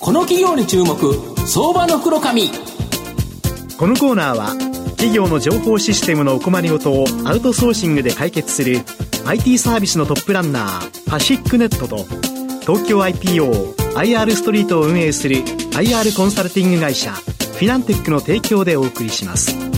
この企業に注目相場の袋紙このコーナーは企業の情報システムのお困りごとをアウトソーシングで解決する IT サービスのトップランナーパシックネットと東京 IPOIR ストリートを運営する IR コンサルティング会社フィナンテックの提供でお送りします。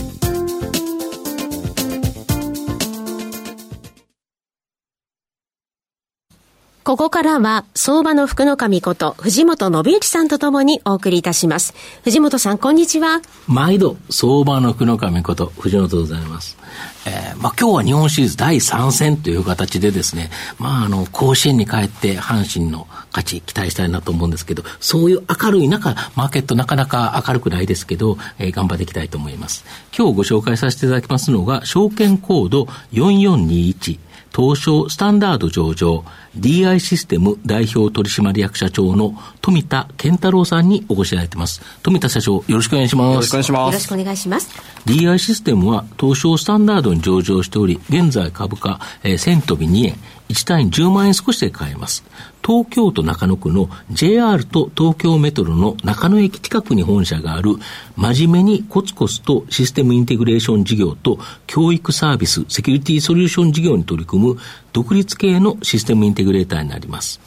ここからは、相場の福の神こと、藤本信之さんとともにお送りいたします。藤本さん、こんにちは。毎度、相場の福の神こと、藤本でございます。えー、まあ今日は日本シリーズ第3戦という形でですね、まああの、甲子園に帰って阪神の勝ち期待したいなと思うんですけど、そういう明るい中、マーケットなかなか明るくないですけど、えー、頑張っていきたいと思います。今日ご紹介させていただきますのが、証券コード4421、東証スタンダード上場、DI システム代表取締役社長の富田健太郎さんにお越しいただいています。富田社長、よろしくお願いします。よろしくお願いします。よろしくお願いします。DI システムは東証スタンダードに上場しており、現在株価、えー、1000飛び2円、1単位10万円少しで買えます。東京都中野区の JR と東京メトロの中野駅近くに本社がある、真面目にコツコツとシステムインテグレーション事業と教育サービス、セキュリティソリューション事業に取り組む独立系のシステムインテグレーターになります。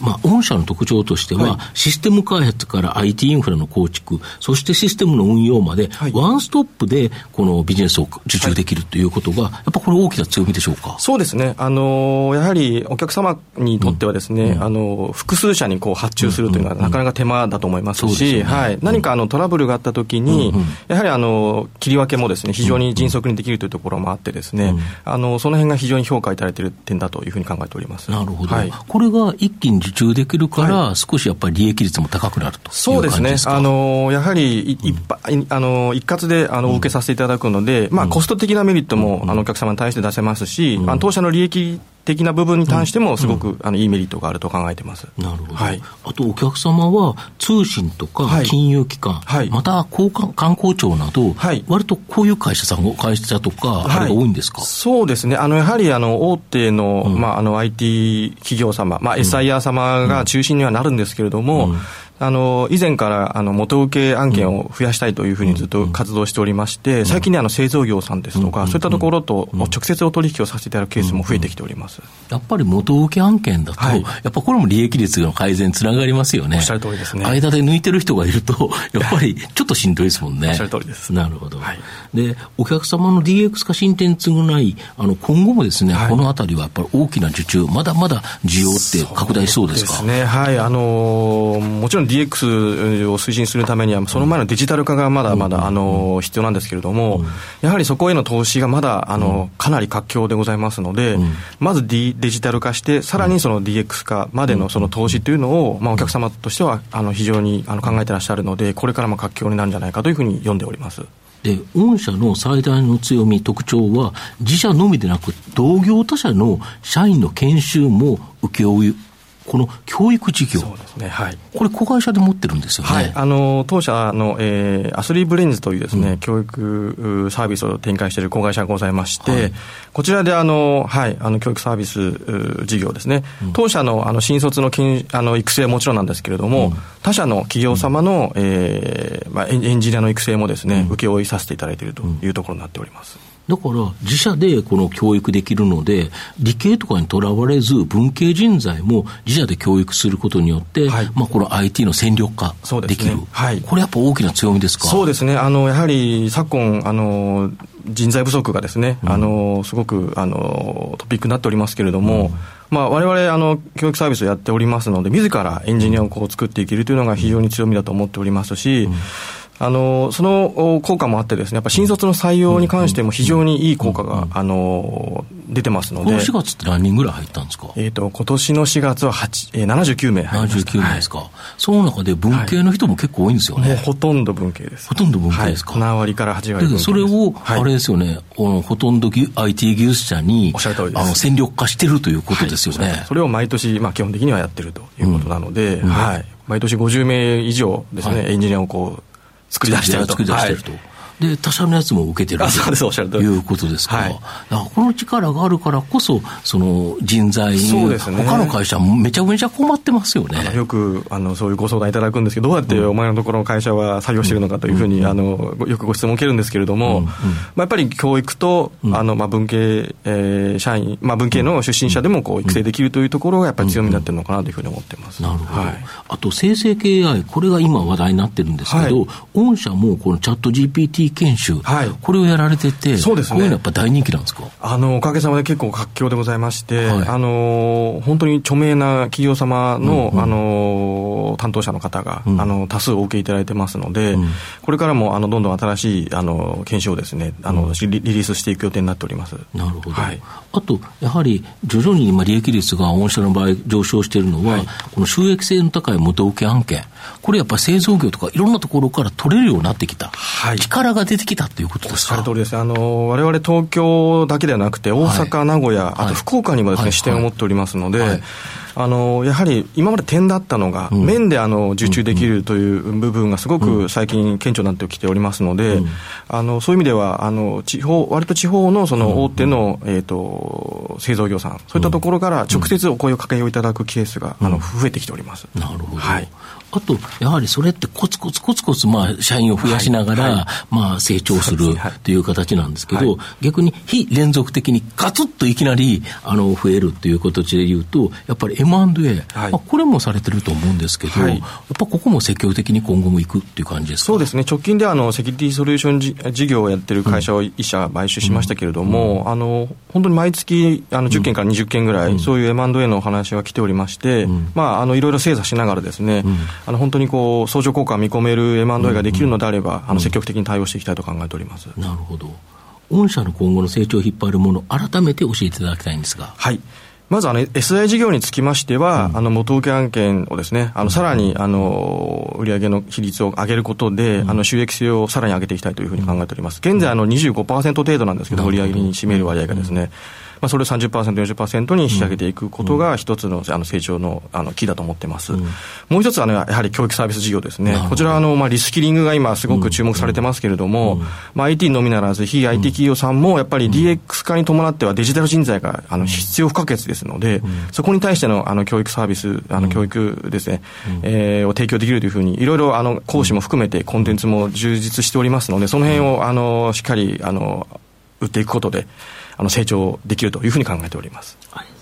まあ、御社の特徴としては、はい、システム開発から IT インフラの構築、そしてシステムの運用まで、はい、ワンストップでこのビジネスを受注できるということが、やっぱこれ大きな強みでしょうか？そうですね。あのやはりお客様にとってはですね、うん、あの複数社にこう発注するというのはなかなか手間だと思いますし、ね、はい、何かあのトラブルがあったときに、うんうん、やはりあの切り分けもですね、非常に迅速にできるというところもあってですね、うん、あのその辺が非常に評価いただいている点だというふうに考えております。なるほど。はい、これが一気に受注できるから、ら、少しやっぱり利益率も高くなるとそうですね、あのやはり一、うん、あの一括であのお受けさせていただくので、まあ、コスト的なメリットも、あのお客様に対して出せますし、あの当社の利益的な部分に関しても、すごく、あのいいメリットがあると考えてます。なるほど、はい、あとお客様は、通信とか金融機関、はい、また交換観光庁など、はい、割とこういう会社さん、会社とか、あれが多いんですか、そうですね、あのやはりあの大手の,、まあ、あの IT 企業様、まあ、SIR 様が中心にはなるんですけれども、あの、以前からあの元請け案件を増やしたいというふうにずっと活動しておりまして、最近にあの製造業さんですとか、そういったところと直接お取引をさせていただくケースも増えてきております。やっぱり元請け案件だと、はい、やっぱこれも利益率の改善につながりますよね。おっしゃる通りですね。間で抜いてる人がいると、やっぱりちょっとしんどいですもんね。おっしゃる通りです。なるほど。はい、で、お客様の DX 化進展に次ぐない、あの、今後もですね、はい、このあたりはやっぱり大きな受注、まだまだ需要って拡大しそうですか？そうですね。はい。あのー、もちろん DX を推進するためには、その前のデジタル化がまだまだ、あの必要なんですけれども、やはりそこへの投資がまだあのかなり活況でございますので、まず、D、デジタル化して、さらにその DX 化までのその投資というのを、まあ、お客様としてはあの非常にあの考えてらっしゃるので、これからも活況になるんじゃないかというふうに読んでおります。で、御社の最大の強み、特徴は、自社のみでなく、同業他社の社員の研修も請け負うこの教育事業、ねはい、これ、子会社で持ってるんですよね、はい、あの当社の、えー、アスリーブレインズというですね、うん、教育サービスを展開している子会社がございまして、はい、こちらであの、はい、あの教育サービス事業ですね、うん、当社のあの新卒のあの育成はもちろんなんですけれども、うん、他社の企業様の、えーまあ、エンジニアの育成もですね、請け負いさせていただいているというところになっております。だから、自社でこの教育できるので、理系とかにとらわれず、文系人材も自社で教育することによって、はい、まあ、この IT の戦力化できる、ね、はい、これやっぱ大きな強みですか？そうですね、あのやはり昨今、あの人材不足がですね、うん、あのすごくあのトピックになっておりますけれども、うん。まあ、我々あの教育サービスをやっておりますので、自らエンジニアをこう作っていけるというのが非常に強みだと思っておりますし、うんあのその効果もあってですね、やっぱ新卒の採用に関しても非常にいい効果が、あの出てますので。この4月って何人ぐらい入ったんですか？えっ、と、今年の4月は8、えー、79名入りました。79名ですか、はい、その中で文系の人も結構多いんですよね。もうほとんど文系です。ほとんど文系ですか、はい、7割から8割でそれを、あれですよね、ほとんど IT 技術者に、おっしゃる通りです。あの、戦力化してるということですよね。それを毎年、まあ基本的にはやってるということなので、うん、はい。毎年50名以上ですね、エンジニアをこう、作り出してると。作り出してると。で、他社のやつも受けてるということですか。はい、この力があるからこそ、その人材に、ね、他の会社もめちゃめちゃ困ってますよね。よくあのそういうご相談いただくんですけど、どうやってお前のところの会社は採用しているのかというふうに、うん、あのよくご質問を受けるんですけれども、うんうん、まあ、やっぱり教育と、あのまあ、文系、えー、社員、まあ、文系の出身者でもこう育成できるというところがやっぱり強みになってるのかなというふうに思ってます。なるほど。はい、あと生成 AI、これが今話題になってるんですけど、はい、御社もこのチャット GPT 研修、はい、これをやられてて、そうですね、こういうのやっぱ大人気なんですか？あのおかげさまで結構活況でございまして、はい、あの本当に著名な企業様の、うんうん、あの担当者の方が、うん、あの多数お受けいただいてますので、うん、これからもあのどんどん新しいあの研修をですねあの、うん、リリースしていく予定になっております。なるほど、はい、あとやはり徐々に今利益率が御社の場合上昇しているのは、はい、この収益性の高い元請け案件これやっぱり製造業とかいろんなところから取れるようになってきた、はい、力が出てきたということですか？おっしゃる通りです。あのわれ東京だけではなくて大阪、はい、名古屋あと福岡にもですね、視点を持っておりますので、あのやはり今まで点だったのが、うん、面であの受注できるという部分がすごく最近、顕著になってきておりますので、うん、あのそういう意味ではあの地方、割と地方のその大手の、えーと、製造業さん、そういったところから直接お声をかけをいただくケースが、あの増えてきております。なるほど、はい。あと、やはりそれってコツコツコツコツ、まあ、社員を増やしながら、はい。はい、まあ、成長するという形なんですけど、はい、逆に非連続的にガツッといきなり、あの、増えるという形で言うと、やっぱり M&A、まあ、これもされてると思うんですけど、やっぱここも積極的に今後もいくっていう感じですか？そうですね。直近であの、セキュリティソリューション事業をやってる会社を一社買収しましたけれども、うん。うん、あの、本当に毎月、あの、10件から20件ぐらい、うん、そういう M&A のお話が来ておりまして、まあ、あの、いろいろ精査しながらですね、あの本当にこう相乗効果を見込める M&A ができるのであれば、あの積極的に対応していきたいと考えております。なるほど。御社の今後の成長を引っ張るもの、改めて教えていただきたいんですが。はい。まずあの SI 事業につきましては、うん、あの元請け案件をですね、あのさらにあの売上の比率を上げることで、うん、あの収益性をさらに上げていきたいというふうに考えております。現在あの25%程度なんですけど、売上に占める割合がですね。うん。まあ、それを30%、40%に仕上げていくことが一つのあの成長のあのキーだと思ってます。うん、もう一つは、ね、やはり教育サービス事業ですね。こちらはあの、まあ、リスキリングが今すごく注目されてますけれども、うん、まあ、IT のみならず非 IT 企業さんもやっぱり DX 化に伴ってはデジタル人材があの必要不可欠ですので、そこに対してのあの教育サービス、あの教育ですね、えー、を提供できるというふうに、いろいろあの講師も含めてコンテンツも充実しておりますので、その辺をあのしっかりあの売っていくことで、あの成長できるというふうに考えております。はい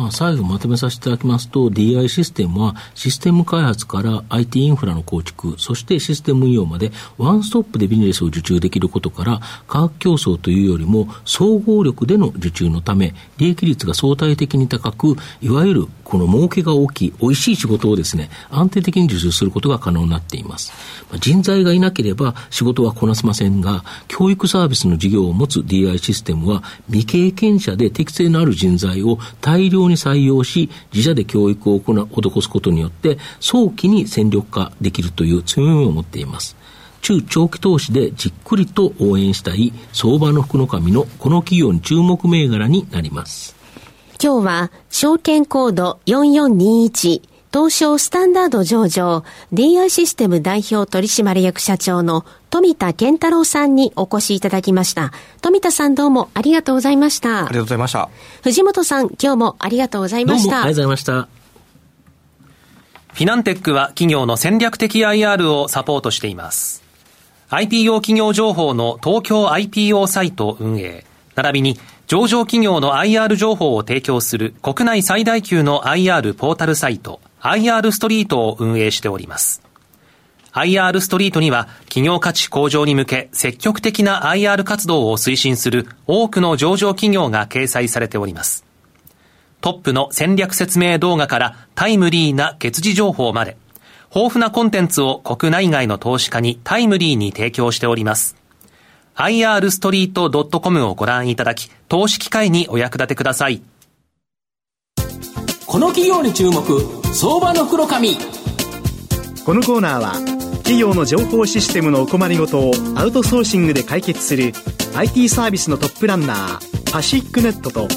まあ、最後まとめさせていただきますと、DI システムはシステム開発から IT インフラの構築、そしてシステム運用までワンストップでビジネスを受注できることから、価格競争というよりも総合力での受注のため、利益率が相対的に高く、いわゆるこの儲けが大きい、美味しい仕事をですね、安定的に受注することが可能になっています。人材がいなければ仕事はこなせませんが、教育サービスの事業を持つ DI システムは未経験者で適性のある人材を大量にに採用し、自社で教育を行う、施すことによって、早期に戦力化できるという強みを持っています。中長期投資でじっくりと応援したい相場の福の神のこの企業に注目銘柄になります。今日は証券コード4421東証スタンダード上場 DI システム代表取締役社長の富田健太郎さんにお越しいただきました。富田さんどうもありがとうございました。ありがとうございました。藤本さん今日もありがとうございました。どうもありがとうございました。フィナンテックは企業の戦略的 IR をサポートしています。IPO 企業情報の東京 IPO サイト運営、並びに上場企業の IR 情報を提供する国内最大級の IR ポータルサイト IR ストリートを運営しております。IR ストリートには企業価値向上に向け積極的な IR 活動を推進する多くの上場企業が掲載されております。トップの戦略説明動画からタイムリーな月次情報まで、豊富なコンテンツを国内外の投資家にタイムリーに提供しております。irstreet.com をご覧いただき、投資機会にお役立てください。この企業に注目相場の袋紙このコーナーは企業の情報システムのお困りごとをアウトソーシングで解決する IT サービスのトップランナーパシックネットと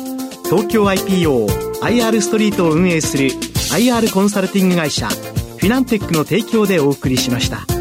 東京 IPOIR ストリートを運営する IR コンサルティング会社フィナンテックの提供でお送りしました。